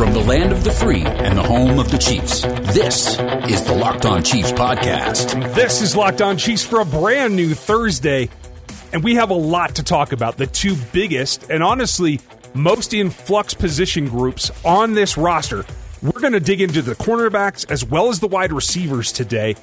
From the land of the free and the home of the Chiefs, this is the Locked On Chiefs podcast. This is Locked On Chiefs for a brand new Thursday, and we have a lot to talk about. The two biggest and honestly most in flux position groups on this roster. We're going to dig into the cornerbacks as well as the wide receivers today,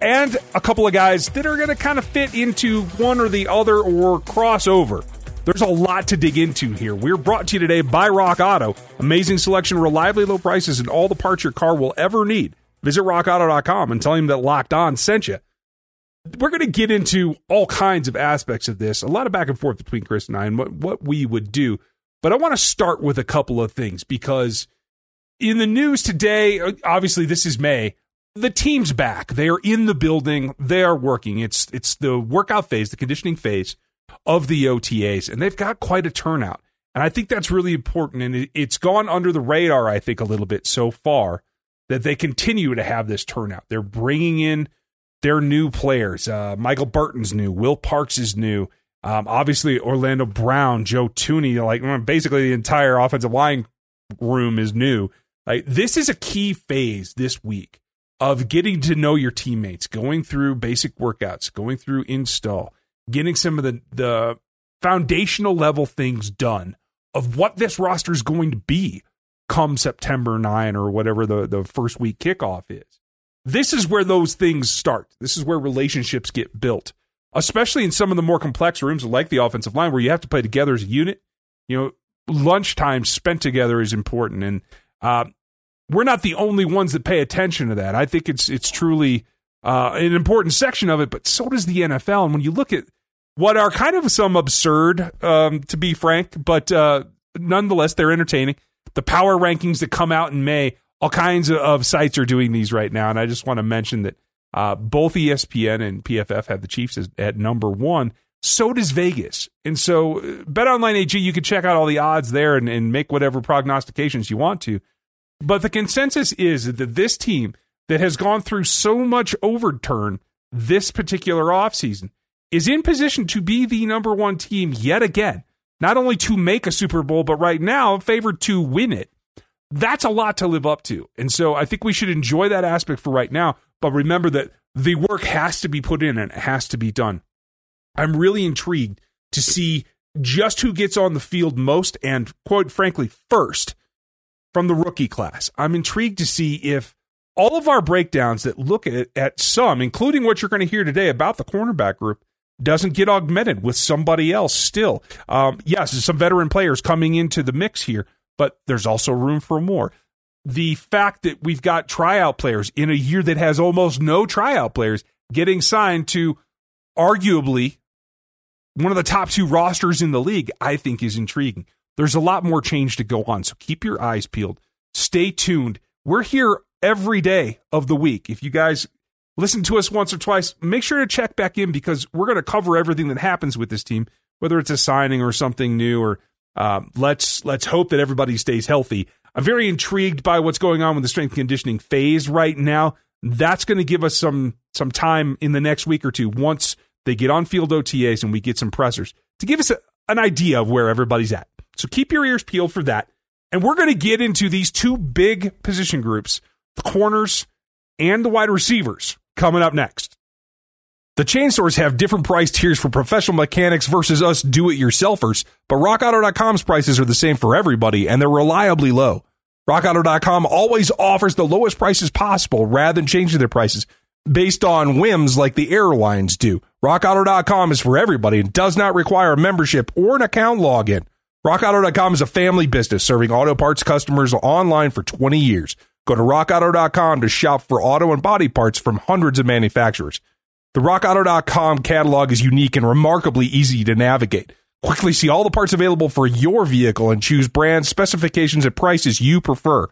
and a couple of guys that are going to kind of fit into one or the other or crossover. There's a lot to dig into here. We're brought to you today by Rock Auto. Amazing selection, reliably low prices, and all the parts your car will ever need. Visit rockauto.com and tell him that Locked On sent you. We're going to get into all kinds of aspects of this, a lot of back and forth between Chris and I, and what, what we would do. But I want to start with a couple of things because in the news today, obviously this is May. The team's back. They are in the building. They are working. It's it's the workout phase, the conditioning phase of the OTAs, and they've got quite a turnout. And I think that's really important. And it's gone under the radar, I think, a little bit so far that they continue to have this turnout. They're bringing in their new players. Uh, Michael Burton's new, Will Parks is new. Um, obviously, Orlando Brown, Joe Thuney, like basically the entire offensive line room is new. Like this is a key phase this week of getting to know your teammates, going through basic workouts, going through install, getting some of the the foundational level things done of what this roster is going to be come September 9 or whatever the, the first week kickoff is. This is where those things start. This is where relationships get built, especially in some of the more complex rooms like the offensive line where you have to play together as a unit. You know, lunchtime spent together is important. And uh, we're not the only ones that pay attention to that. I think it's it's truly uh, an important section of it, but so does the NFL. And when you look at what are kind of some absurd, um, to be frank, but uh, nonetheless, they're entertaining. The power rankings that come out in May, all kinds of, of sites are doing these right now. And I just want to mention that uh, both ESPN and PFF have the Chiefs as, at number one. So does Vegas. And so, uh, BetOnline AG, you can check out all the odds there and, and make whatever prognostications you want to. But the consensus is that this team that has gone through so much overturn this particular offseason is in position to be the number one team yet again. Not only to make a Super Bowl, but right now favored to win it. That's a lot to live up to. And so I think we should enjoy that aspect for right now. But remember that the work has to be put in and it has to be done. I'm really intrigued to see just who gets on the field most and, quite frankly, first from the rookie class. I'm intrigued to see if all of our breakdowns that look at, at some, including what you're going to hear today about the cornerback group, doesn't get augmented with somebody else still. Um, yes, some veteran players coming into the mix here, but there's also room for more. The fact that we've got tryout players in a year that has almost no tryout players getting signed to arguably one of the top two rosters in the league, I think is intriguing. There's a lot more change to go on, so keep your eyes peeled. Stay tuned. We're here every day of the week. If you guys listen to us once or twice, make sure to check back in because we're going to cover everything that happens with this team, whether it's a signing or something new. Or uh, let's let's hope that everybody stays healthy. I'm very intrigued by what's going on with the strength conditioning phase right now. That's going to give us some some time in the next week or two once they get on field OTAs and we get some pressers to give us a, an idea of where everybody's at. So keep your ears peeled for that. And we're going to get into these two big position groups, the corners and the wide receivers coming up next. The chain stores have different price tiers for professional mechanics versus us do it yourselfers, but rockauto.com's prices are the same for everybody and they're reliably low. RockAuto.com always offers the lowest prices possible rather than changing their prices based on whims like the airlines do. RockAuto.com is for everybody and does not require a membership or an account login. RockAuto.com is a family business serving auto parts customers online for 20 years. Go to rockauto.com to shop for auto and body parts from hundreds of manufacturers. The rockauto.com catalog is unique and remarkably easy to navigate. Quickly see all the parts available for your vehicle and choose brands, specifications, and prices you prefer.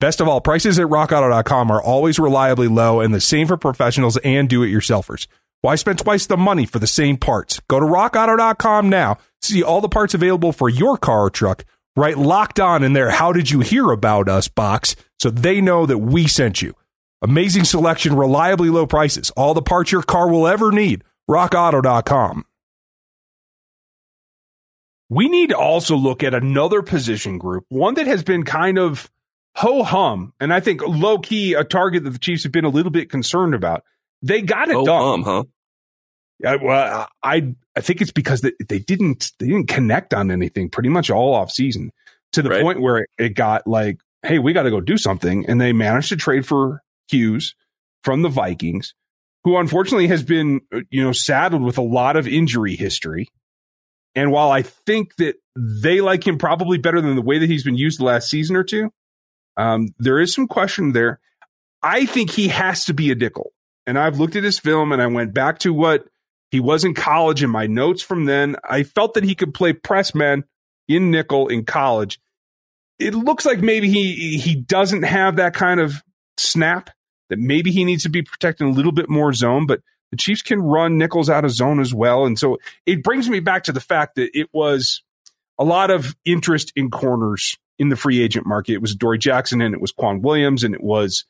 Best of all, prices at rockauto.com are always reliably low and the same for professionals and do it yourselfers. Why spend twice the money for the same parts? Go to rockauto.com now, see all the parts available for your car or truck right locked on in their how did you hear about us box so they know that we sent you. Amazing selection, reliably low prices, all the parts your car will ever need. RockAuto.com. we need to also look at another position group, one that has been kind of ho hum, and I think low key a target that the Chiefs have been a little bit concerned about. They got it Oh, done. huh? Yeah, well, I I think it's because they, they didn't they didn't connect on anything pretty much all off season to the Right. point where it, it got like, hey, we got to go do something, and they managed to trade for Hughes from the Vikings, who unfortunately has been uh, you know saddled with a lot of injury history. And while I think that they like him probably better than the way that he's been used the last season or two, um, there is some question there. I think he has to be a nickel. And I've looked at his film and I went back to what he was in college and my notes from then. I felt that he could play press man in nickel in college. It looks like maybe he he doesn't have that kind of snap that maybe he needs to be protecting a little bit more zone, but the Chiefs can run nickels out of zone as well. And so it brings me back to the fact that it was a lot of interest in corners in the free agent market. It was Dory Jackson and it was Quan Williams and it was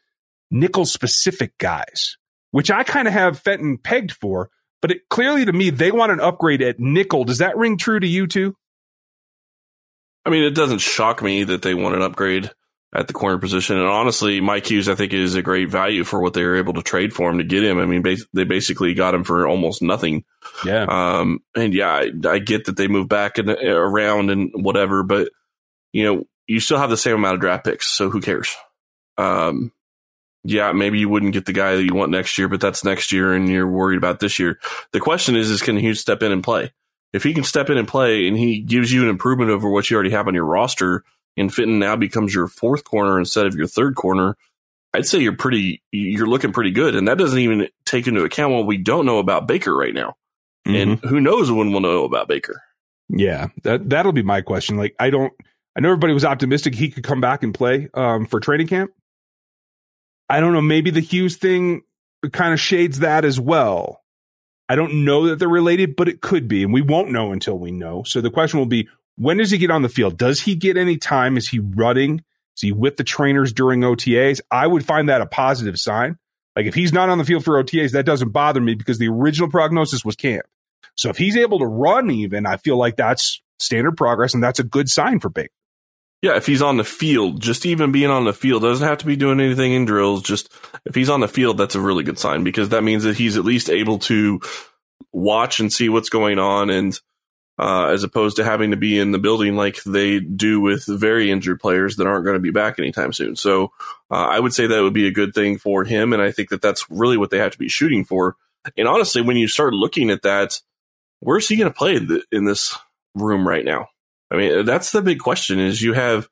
nickel specific guys, which I kind of have Fenton pegged for. But it, clearly to me, they want an upgrade at nickel. Does that ring true to you too? I mean, it doesn't shock me that they want an upgrade at the corner position. And honestly, Mike Hughes, I think, is a great value for what they were able to trade for him to get him. I mean, bas- they basically got him for almost nothing. Yeah. Um, and yeah, I, I get that they move back and around and whatever, but you know, you still have the same amount of draft picks, so who cares? Um, yeah, maybe you wouldn't get the guy that you want next year, but that's next year, and you're worried about this year. The question is, is can Hughes step in and play? If he can step in and play, and he gives you an improvement over what you already have on your roster, and Fenton now becomes your fourth corner instead of your third corner, I'd say you're pretty, you're looking pretty good, and that doesn't even take into account what we don't know about Baker right now, and who knows when we'll know about Baker. Yeah, that that'll be my question. Like, I don't. I know everybody was optimistic he could come back and play um, for training camp. I don't know. Maybe the Hughes thing kind of shades that as well. I don't know that they're related, but it could be, and we won't know until we know. So the question will be: When does he get on the field? Does he get any time? Is he running? Is he with the trainers during OTAs? I would find that a positive sign. Like if he's not on the field for OTAs, that doesn't bother me because the original prognosis was camp. So if he's able to run even, I feel like that's standard progress and that's a good sign for Baker. Yeah, if he's on the field, just even being on the field doesn't have to be doing anything in drills. Just if he's on the field, that's a really good sign because that means that he's at least able to watch and see what's going on, and uh, as opposed to having to be in the building like they do with very injured players that aren't going to be back anytime soon. So uh, I would say that would be a good thing for him, and I think that that's really what they have to be shooting for. And honestly, when you start looking at that, where's he going to play in this room right now? I mean, that's the big question is you have,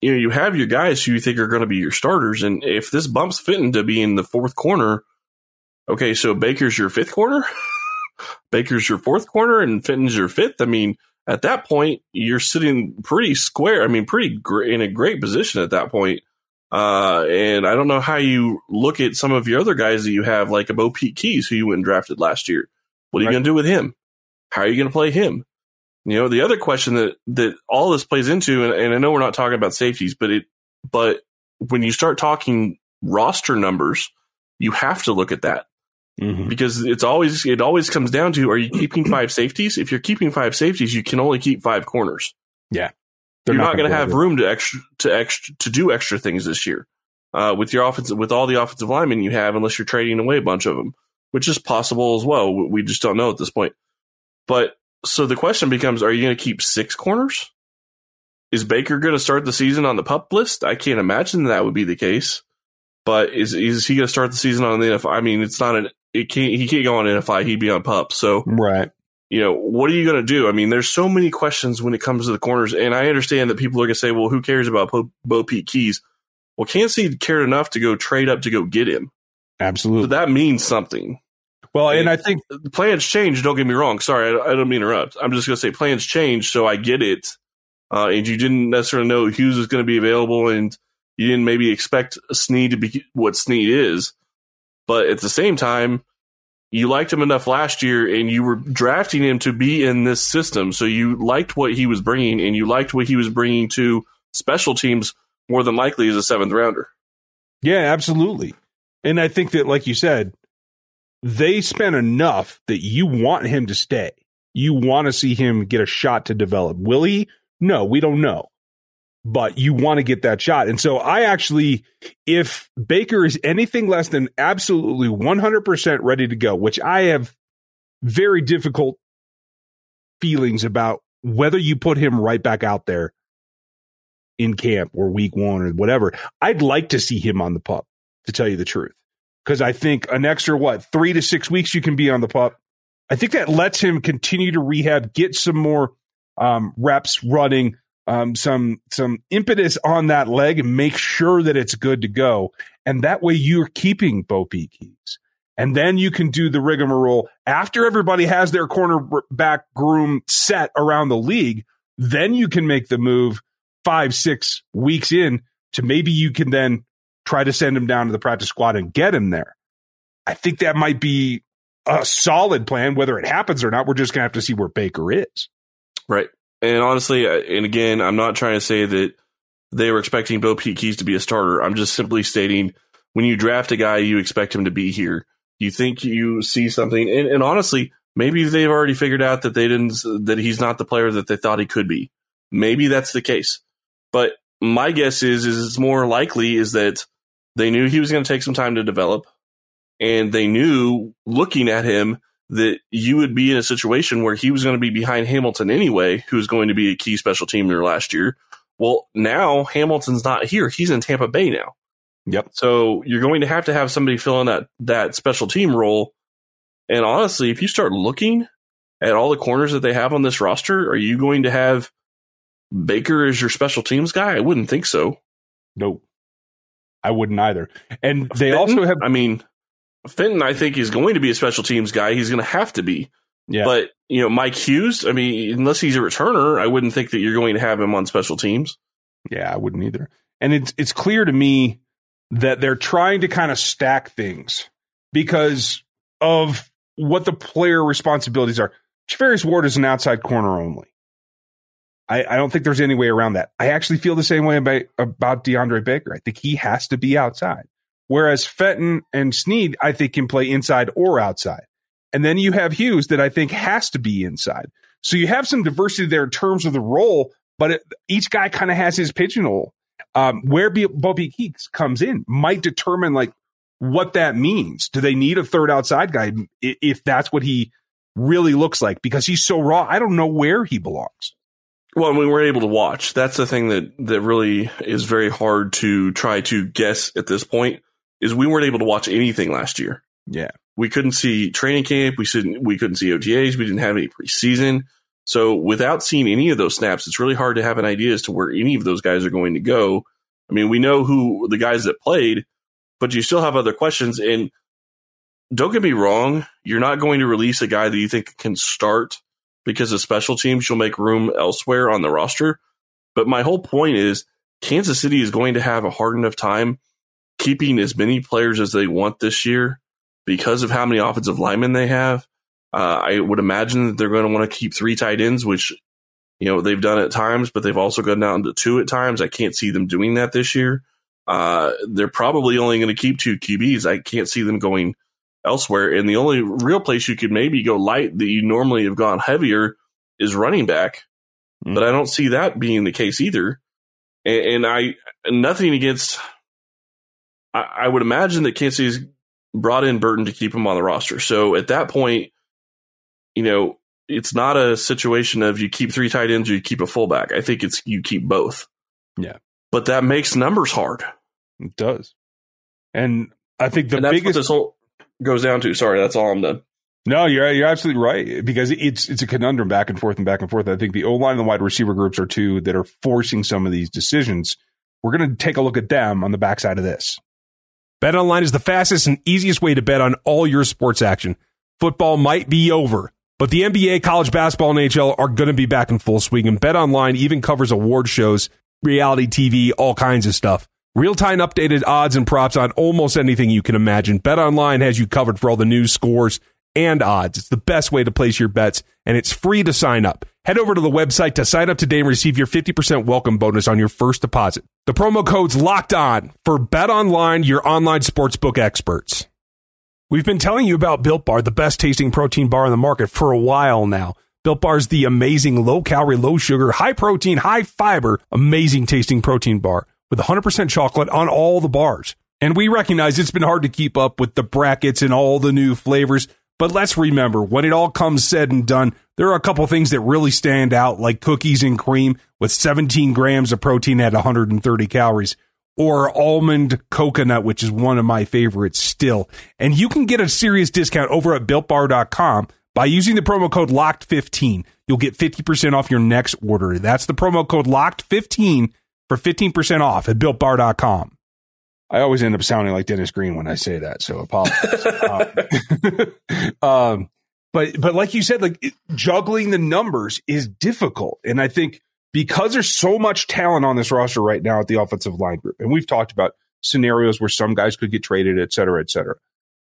you know, you have your guys who you think are going to be your starters. And if this bumps Fenton to be in the fourth corner, okay, so Baker's your fifth corner, Baker's your fourth corner and Fenton's your fifth. I mean, at that point, you're sitting pretty square. I mean, pretty gr- in a great position at that point. Uh, and I don't know how you look at some of your other guys that you have, like a BoPete Keyes, who you went and drafted last year. What are you Right. going to do with him? How are you going to play him? You know, the other question that that all this plays into, and, and I know we're not talking about safeties, but it, but when you start talking roster numbers, you have to look at that because it's always it always comes down to: Are you keeping five safeties? If you're keeping five safeties, you can only keep five corners. They're you're not, going to have room to extra to extra to do extra things this year uh, with your offensive with all the offensive linemen you have, unless you're trading away a bunch of them, which is possible as well. We just don't know at this point. But so the question becomes: Are you going to keep six corners? Is Baker going to start the season on the pup list? I can't imagine that would be the case. But is is he going to start the season on the NFI? I mean, it's not an it can't he can't go on NFI. He'd be on pup. So Right. you know, what are you going to do? I mean, there's so many questions when it comes to the corners, and I understand that people are going to say, well, who cares about Bo, BoPete Keyes? Well, Kansas City cared enough to go trade up to go get him. So Absolutely. that means something. Well, and I think plans change. Don't get me wrong. Sorry, I, I don't mean to interrupt. I'm just going to say plans change, so I get it. Uh, and you didn't necessarily know Hughes was going to be available, and you didn't maybe expect Sneed to be what Sneed is. But at the same time, you liked him enough last year, and you were drafting him to be in this system. So you liked what he was bringing, and you liked what he was bringing to special teams more than likely as a seventh rounder. Yeah, absolutely. And I think that, like you said, they spent enough that you want him to stay. You want to see him get a shot to develop. Will he? No, we don't know. But you want to get that shot. And so I actually, if Baker is anything less than absolutely 100% ready to go, which I have very difficult feelings about whether you put him right back out there in camp or week one or whatever, I'd like to see him on the pup, to tell you the truth. Because I think an extra, what, three to six weeks you can be on the pup. I think that lets him continue to rehab, get some more um, reps running, um, some some impetus on that leg, and make sure that it's good to go. And that way you're keeping Bo Keyes. And then you can do the rigmarole after everybody has their cornerback groom set around the league. Then you can make the move five, six weeks in to maybe you can then try to send him down to the practice squad and get him there. I think that might be a solid plan. Whether it happens or not, we're just going to have to see where Baker is. Right. And honestly, and again, I'm not trying to say that they were expecting BoPete Keyes to be a starter. I'm just simply stating when you draft a guy, you expect him to be here. You think you see something, and, and honestly, maybe they've already figured out that they didn't that he's not the player that they thought he could be. Maybe that's the case. But my guess is is it's more likely is that they knew he was going to take some time to develop, and they knew looking at him that you would be in a situation where he was going to be behind Hamilton anyway, who's going to be a key special teamer last year. Well, now Hamilton's not here; he's in Tampa Bay now. Yep. So you're going to have to have somebody fill in that that special team role. And honestly, if you start looking at all the corners that they have on this roster, are you going to have Baker as your special teams guy? I wouldn't think so. No, I wouldn't either. And they Fenton, also have. I mean, Fenton, I think he's going to be a special teams guy. He's going to have to be. Yeah. But you know, Mike Hughes. I mean, unless he's a returner, I wouldn't think that you're going to have him on special teams. Yeah, I wouldn't either. And it's it's clear to me that they're trying to kind of stack things because of what the player responsibilities are. Charvarius Ward is an outside corner only. I, I, don't think there's any way around that. I actually feel the same way about, about DeAndre Baker. I think he has to be outside. Whereas Fenton and Sneed, I think, can play inside or outside. And then you have Hughes that I think has to be inside. So you have some diversity there in terms of the role, but it, each guy kind of has his pigeonhole. Um, where B- Bobby Keeks comes in might determine like what that means. Do they need a third outside guy if that's what he really looks like? Because he's so raw, I don't know where he belongs. Well, we weren't able to watch. That's the thing that that really is very hard to try to guess at this point. Is we weren't able to watch anything last year. Yeah, we couldn't see training camp. We couldn't we couldn't see OTAs. We didn't have any preseason. So without seeing any of those snaps, it's really hard to have an idea as to where any of those guys are going to go. I mean, we know who the guys that played, but you still have other questions. And don't get me wrong, you're not going to release a guy that you think can start because of special teams, you'll make room elsewhere on the roster. But my whole point is Kansas City is going to have a hard enough time keeping as many players as they want this year because of how many offensive linemen they have. Uh, I would imagine that they're going to want to keep three tight ends, which you know they've done at times, but they've also gone down to two at times. I can't see them doing that this year. Uh, they're probably only going to keep two QBs. I can't see them going elsewhere. And the only real place you could maybe go light that you normally have gone heavier is running back. Mm. But I don't see that being the case either. And, and I, nothing against, I, I, would imagine that Kansas brought in Burton to keep him on the roster. So at that point, you know, it's not a situation of you keep three tight ends or you keep a fullback. I think it's you keep both. Yeah. But that makes numbers hard. It does. And I think the biggest this whole goes down to. Sorry, that's all I'm done. No, you're you're absolutely right because it's it's a conundrum back and forth and back and forth. I think the O line and the wide receiver groups are two that are forcing some of these decisions. We're going to take a look at them on the backside of this. Bet online is the fastest and easiest way to bet on all your sports action. Football might be over, but the NBA, college basketball, and NHL are going to be back in full swing. And Bet online even covers award shows, reality TV, all kinds of stuff. Real time updated odds and props on almost anything you can imagine. BetOnline has you covered for all the news, scores, and odds. It's the best way to place your bets, and it's free to sign up. Head over to the website to sign up today and receive your 50% welcome bonus on your first deposit. The promo code's locked on for BetOnline, your online sportsbook experts. We've been telling you about Built Bar, the best tasting protein bar in the market for a while now. Built Bar is the amazing low calorie, low sugar, high protein, high fiber, amazing tasting protein bar with 100% chocolate on all the bars. And we recognize it's been hard to keep up with the brackets and all the new flavors. But let's remember, when it all comes said and done, there are a couple things that really stand out, like cookies and cream with 17 grams of protein at 130 calories, or almond coconut, which is one of my favorites still. And you can get a serious discount over at builtbar.com by using the promo code LOCKED15. You'll get 50% off your next order. That's the promo code LOCKED15 for 15% off at builtbar.com. I always end up sounding like Dennis Green when I say that, so apologize. um, um, but but like you said, like it, juggling the numbers is difficult, and I think because there's so much talent on this roster right now at the offensive line group, and we've talked about scenarios where some guys could get traded, et cetera, et cetera.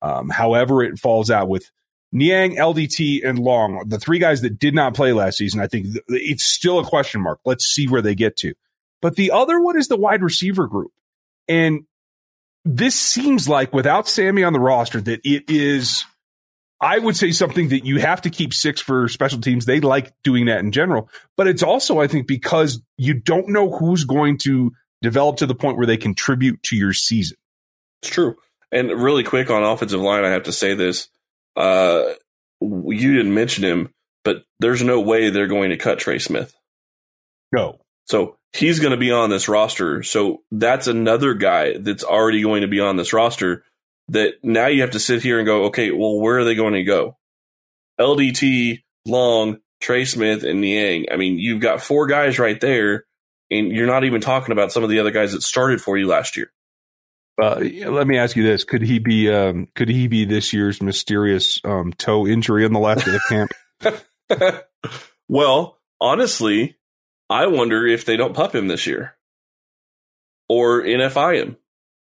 Um, however, it falls out with Niang, LDT, and Long, the three guys that did not play last season. I think it's still a question mark. Let's see where they get to. But the other one is the wide receiver group, and this seems like without Sammy on the roster that it is I would say something that you have to keep six for special teams. They like doing that in general, but it's also, I think, because you don't know who's going to develop to the point where they contribute to your season. It's true. And really quick on offensive line, I have to say this. Uh, you didn't mention him, but there's no way they're going to cut Trey Smith. No. So he's going to be on this roster. So that's another guy that's already going to be on this roster that now you have to sit here and go, okay, well, where are they going to go? LDT, Long, Trey Smith, and Niang. I mean, you've got four guys right there, and you're not even talking about some of the other guys that started for you last year. Uh, let me ask you this: Could he be? Um, could he be this year's mysterious um, toe injury in the last day of camp? well, honestly, I wonder if they don't pup him this year or NFI him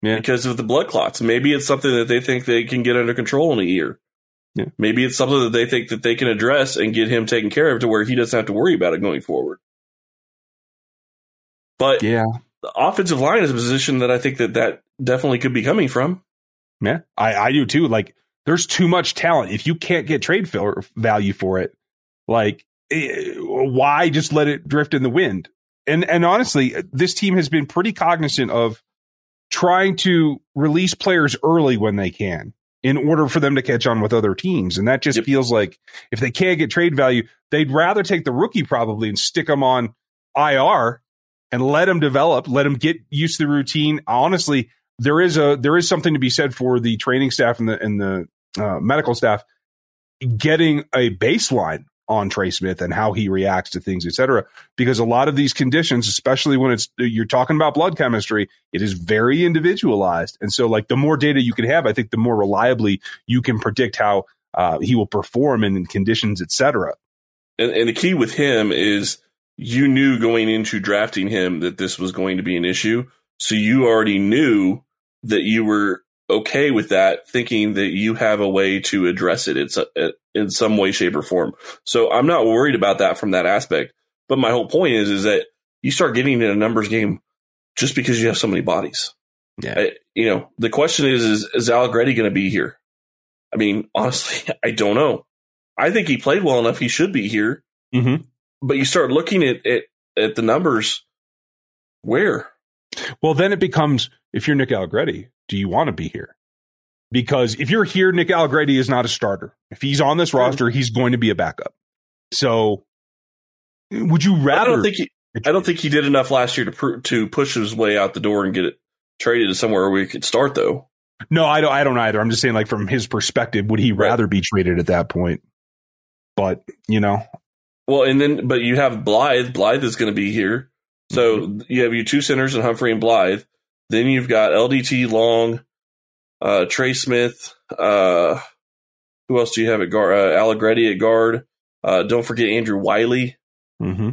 yeah. because of the blood clots. Maybe it's something that they think they can get under control in a year. Yeah. Maybe it's something that they think that they can address and get him taken care of to where he doesn't have to worry about it going forward. But yeah, the offensive line is a position that I think that that definitely could be coming from. Yeah, I, I do too. Like, there's too much talent. If you can't get trade value for it, like why just let it drift in the wind? And and honestly, this team has been pretty cognizant of trying to release players early when they can in order for them to catch on with other teams. And that just yep. feels like if they can't get trade value, they'd rather take the rookie probably and stick them on IR and let them develop, let them get used to the routine. Honestly, there is a there is something to be said for the training staff and the and the uh, medical staff getting a baseline on Trey Smith and how he reacts to things, et cetera. Because a lot of these conditions, especially when it's you're talking about blood chemistry, it is very individualized. And so, like the more data you can have, I think the more reliably you can predict how uh, he will perform in conditions, et cetera. And, and the key with him is you knew going into drafting him that this was going to be an issue. So you already knew that you were okay with that, thinking that you have a way to address it in, in some way, shape, or form. So I'm not worried about that from that aspect. But my whole point is, is that you start getting in a numbers game just because you have so many bodies. Yeah. I, you know, the question is, is, is Allegretti going to be here? I mean, honestly, I don't know. I think he played well enough. He should be here. Mm-hmm. But you start looking at, at, at the numbers. Where? Well, then it becomes if you're Nick Allegretti, do you want to be here? Because if you're here, Nick Allegretti is not a starter. If he's on this roster, he's going to be a backup. So, would you rather? I don't think he. I don't think he did enough last year to pr- to push his way out the door and get it traded to somewhere where he could start. Though. No, I don't. I don't either. I'm just saying, like from his perspective, would he right. rather be traded at that point? But you know, well, and then but you have Blythe. Blythe is going to be here, so mm-hmm. you have your two centers and Humphrey and Blythe. Then you've got LDT Long, uh, Trey Smith. Uh, who else do you have at guard? Uh, Allegretti at guard. Uh, don't forget Andrew Wylie. Mm-hmm.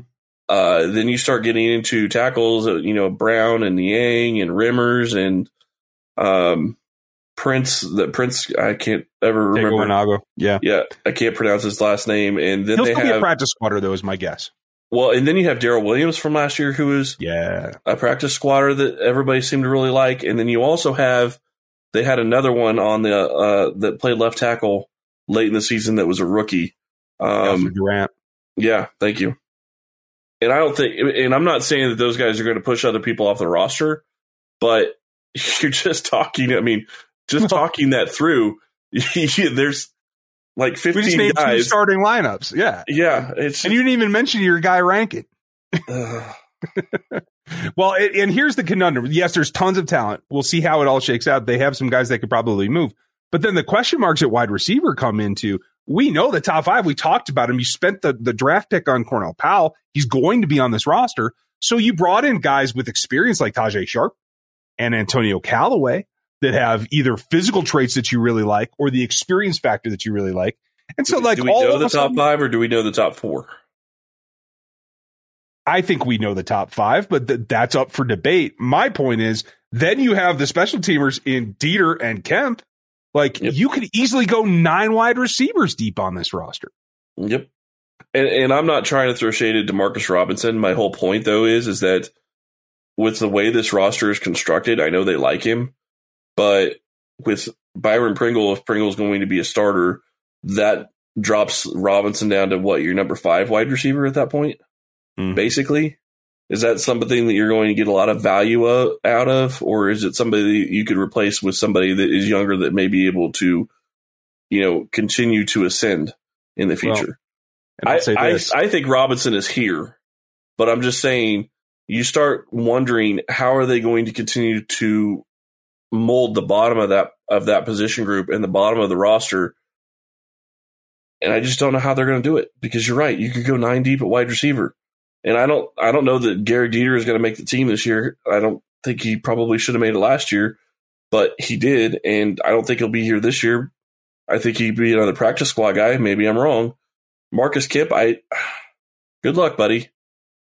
Uh, then you start getting into tackles, uh, you know, Brown and Niang and Remmers and um, Prince. That Prince, I can't ever remember. Nago. Yeah, yeah, I can't pronounce his last name. And then He'll they still have be a practice squatter, though, is my guess. Well, and then you have Daryl Williams from last year, who is yeah a practice squatter that everybody seemed to really like, and then you also have they had another one on the uh, that played left tackle late in the season that was a rookie. Um, Durant. Yeah, thank you. And I don't think, and I'm not saying that those guys are going to push other people off the roster, but you're just talking. I mean, just talking that through, there's like 15 we just named guys. Two starting lineups. Yeah. Yeah. It's, and you didn't even mention your guy Rankin. well, it, and here's the conundrum. Yes, there's tons of talent. We'll see how it all shakes out. They have some guys that could probably move. But then the question marks at wide receiver come into we know the top five. We talked about him. You spent the, the draft pick on Cornell Powell. He's going to be on this roster. So you brought in guys with experience like Tajae Sharpe and Antonio Callaway that have either physical traits that you really like or the experience factor that you really like. And so, like, do we know the top sudden, five or do we know the top four? I think we know the top five, but th- that's up for debate. My point is, then you have the special teamers in Dieter and Kemp like yep. you could easily go nine wide receivers deep on this roster. Yep. And, and I'm not trying to throw shade at Demarcus Robinson. My whole point though is is that with the way this roster is constructed, I know they like him, but with Byron Pringle, if Pringle's going to be a starter, that drops Robinson down to what your number five wide receiver at that point, mm. basically. Is that something that you're going to get a lot of value of, out of, or is it somebody that you could replace with somebody that is younger that may be able to, you know, continue to ascend in the future? Well, I, I, I think Robinson is here, but I'm just saying you start wondering how are they going to continue to mold the bottom of that of that position group and the bottom of the roster. And I just don't know how they're going to do it because you're right. You could go nine deep at wide receiver. And I don't, I don't know that Gehrig Dieter is going to make the team this year. I don't think he probably should have made it last year, but he did. And I don't think he'll be here this year. I think he'd be another practice squad guy. Maybe I'm wrong. Marcus Kemp, I, good luck, buddy.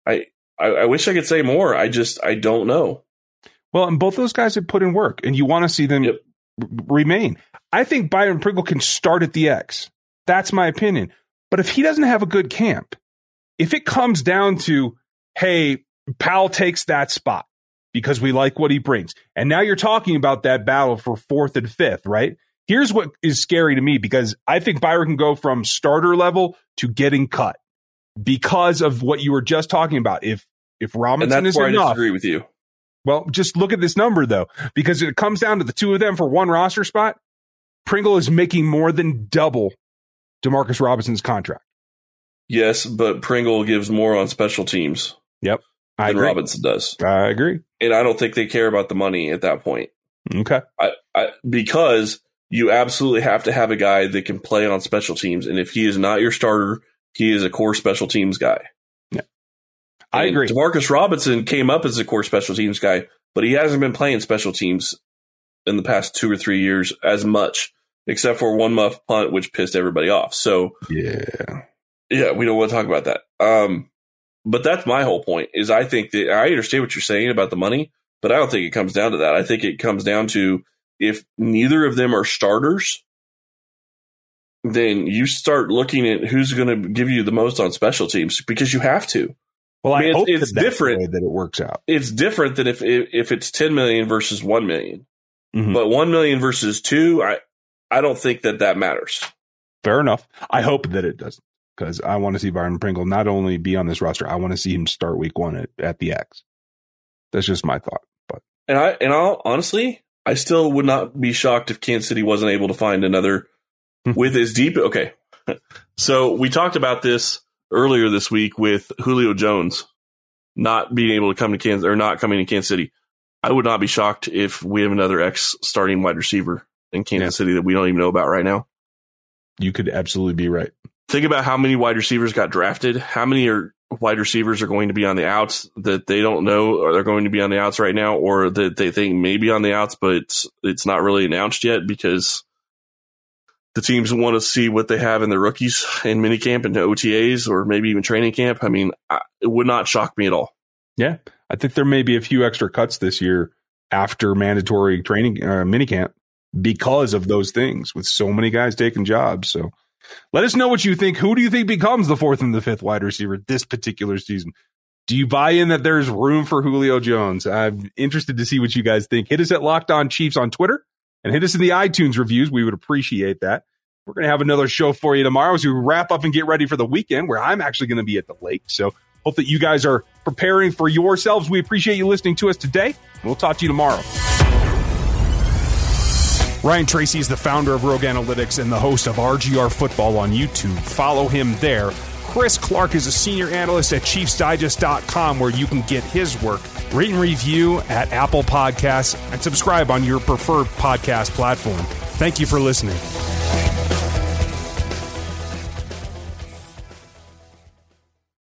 I, I, I wish I could say more. I just, I don't know. Well, and both those guys have put in work, and you want to see them yep. r- remain. I think Byron Pringle can start at the X. That's my opinion. But if he doesn't have a good camp, if it comes down to, hey, Powell takes that spot because we like what he brings, and now you're talking about that battle for fourth and fifth, right? Here's what is scary to me because I think Byron can go from starter level to getting cut because of what you were just talking about. If if Robinson and that's is where enough, I disagree with you. Well, just look at this number though, because it comes down to the two of them for one roster spot. Pringle is making more than double Demarcus Robinson's contract. Yes, but Pringle gives more on special teams. Yep. I than agree. Robinson does. I agree. And I don't think they care about the money at that point. Okay. I, I, because you absolutely have to have a guy that can play on special teams. And if he is not your starter, he is a core special teams guy. Yeah. I agree. Demarcus Robinson came up as a core special teams guy, but he hasn't been playing special teams in the past two or three years as much, except for one muff punt, which pissed everybody off. So, yeah. Yeah, we don't want to talk about that. Um, but that's my whole point is I think that I understand what you're saying about the money, but I don't think it comes down to that. I think it comes down to if neither of them are starters, then you start looking at who's going to give you the most on special teams because you have to. Well, I, I mean, hope it's, it's different that it works out. It's different than if if it's 10 million versus 1 million. Mm-hmm. But 1 million versus 2, I I don't think that that matters. Fair enough. I hope that it doesn't because I want to see Byron Pringle not only be on this roster, I want to see him start week one at, at the X. That's just my thought. But and I and I'll honestly, I still would not be shocked if Kansas City wasn't able to find another hmm. with as deep. Okay, so we talked about this earlier this week with Julio Jones not being able to come to Kansas or not coming to Kansas City. I would not be shocked if we have another ex starting wide receiver in Kansas yeah. City that we don't even know about right now. You could absolutely be right think about how many wide receivers got drafted. How many are wide receivers are going to be on the outs that they don't know or they're going to be on the outs right now, or that they think may be on the outs, but it's it's not really announced yet because the teams want to see what they have in the rookies in minicamp and OTAs or maybe even training camp. I mean, I, it would not shock me at all. Yeah, I think there may be a few extra cuts this year after mandatory training uh, minicamp because of those things with so many guys taking jobs. So let us know what you think. Who do you think becomes the fourth and the fifth wide receiver this particular season? Do you buy in that there's room for Julio Jones? I'm interested to see what you guys think. Hit us at Locked On Chiefs on Twitter and hit us in the iTunes reviews. We would appreciate that. we're going to have another show for you tomorrow as we wrap up and get ready for the weekend where I'm actually going to be at the lake. So hope that you guys are preparing for yourselves. We appreciate you listening to us today. We'll talk to you tomorrow. Ryan Tracy is the founder of Rogue Analytics and the host of RGR Football on YouTube. Follow him there. Chris Clark is a senior analyst at ChiefsDigest.com where you can get his work. Rate and review at Apple Podcasts and subscribe on your preferred podcast platform. Thank you for listening.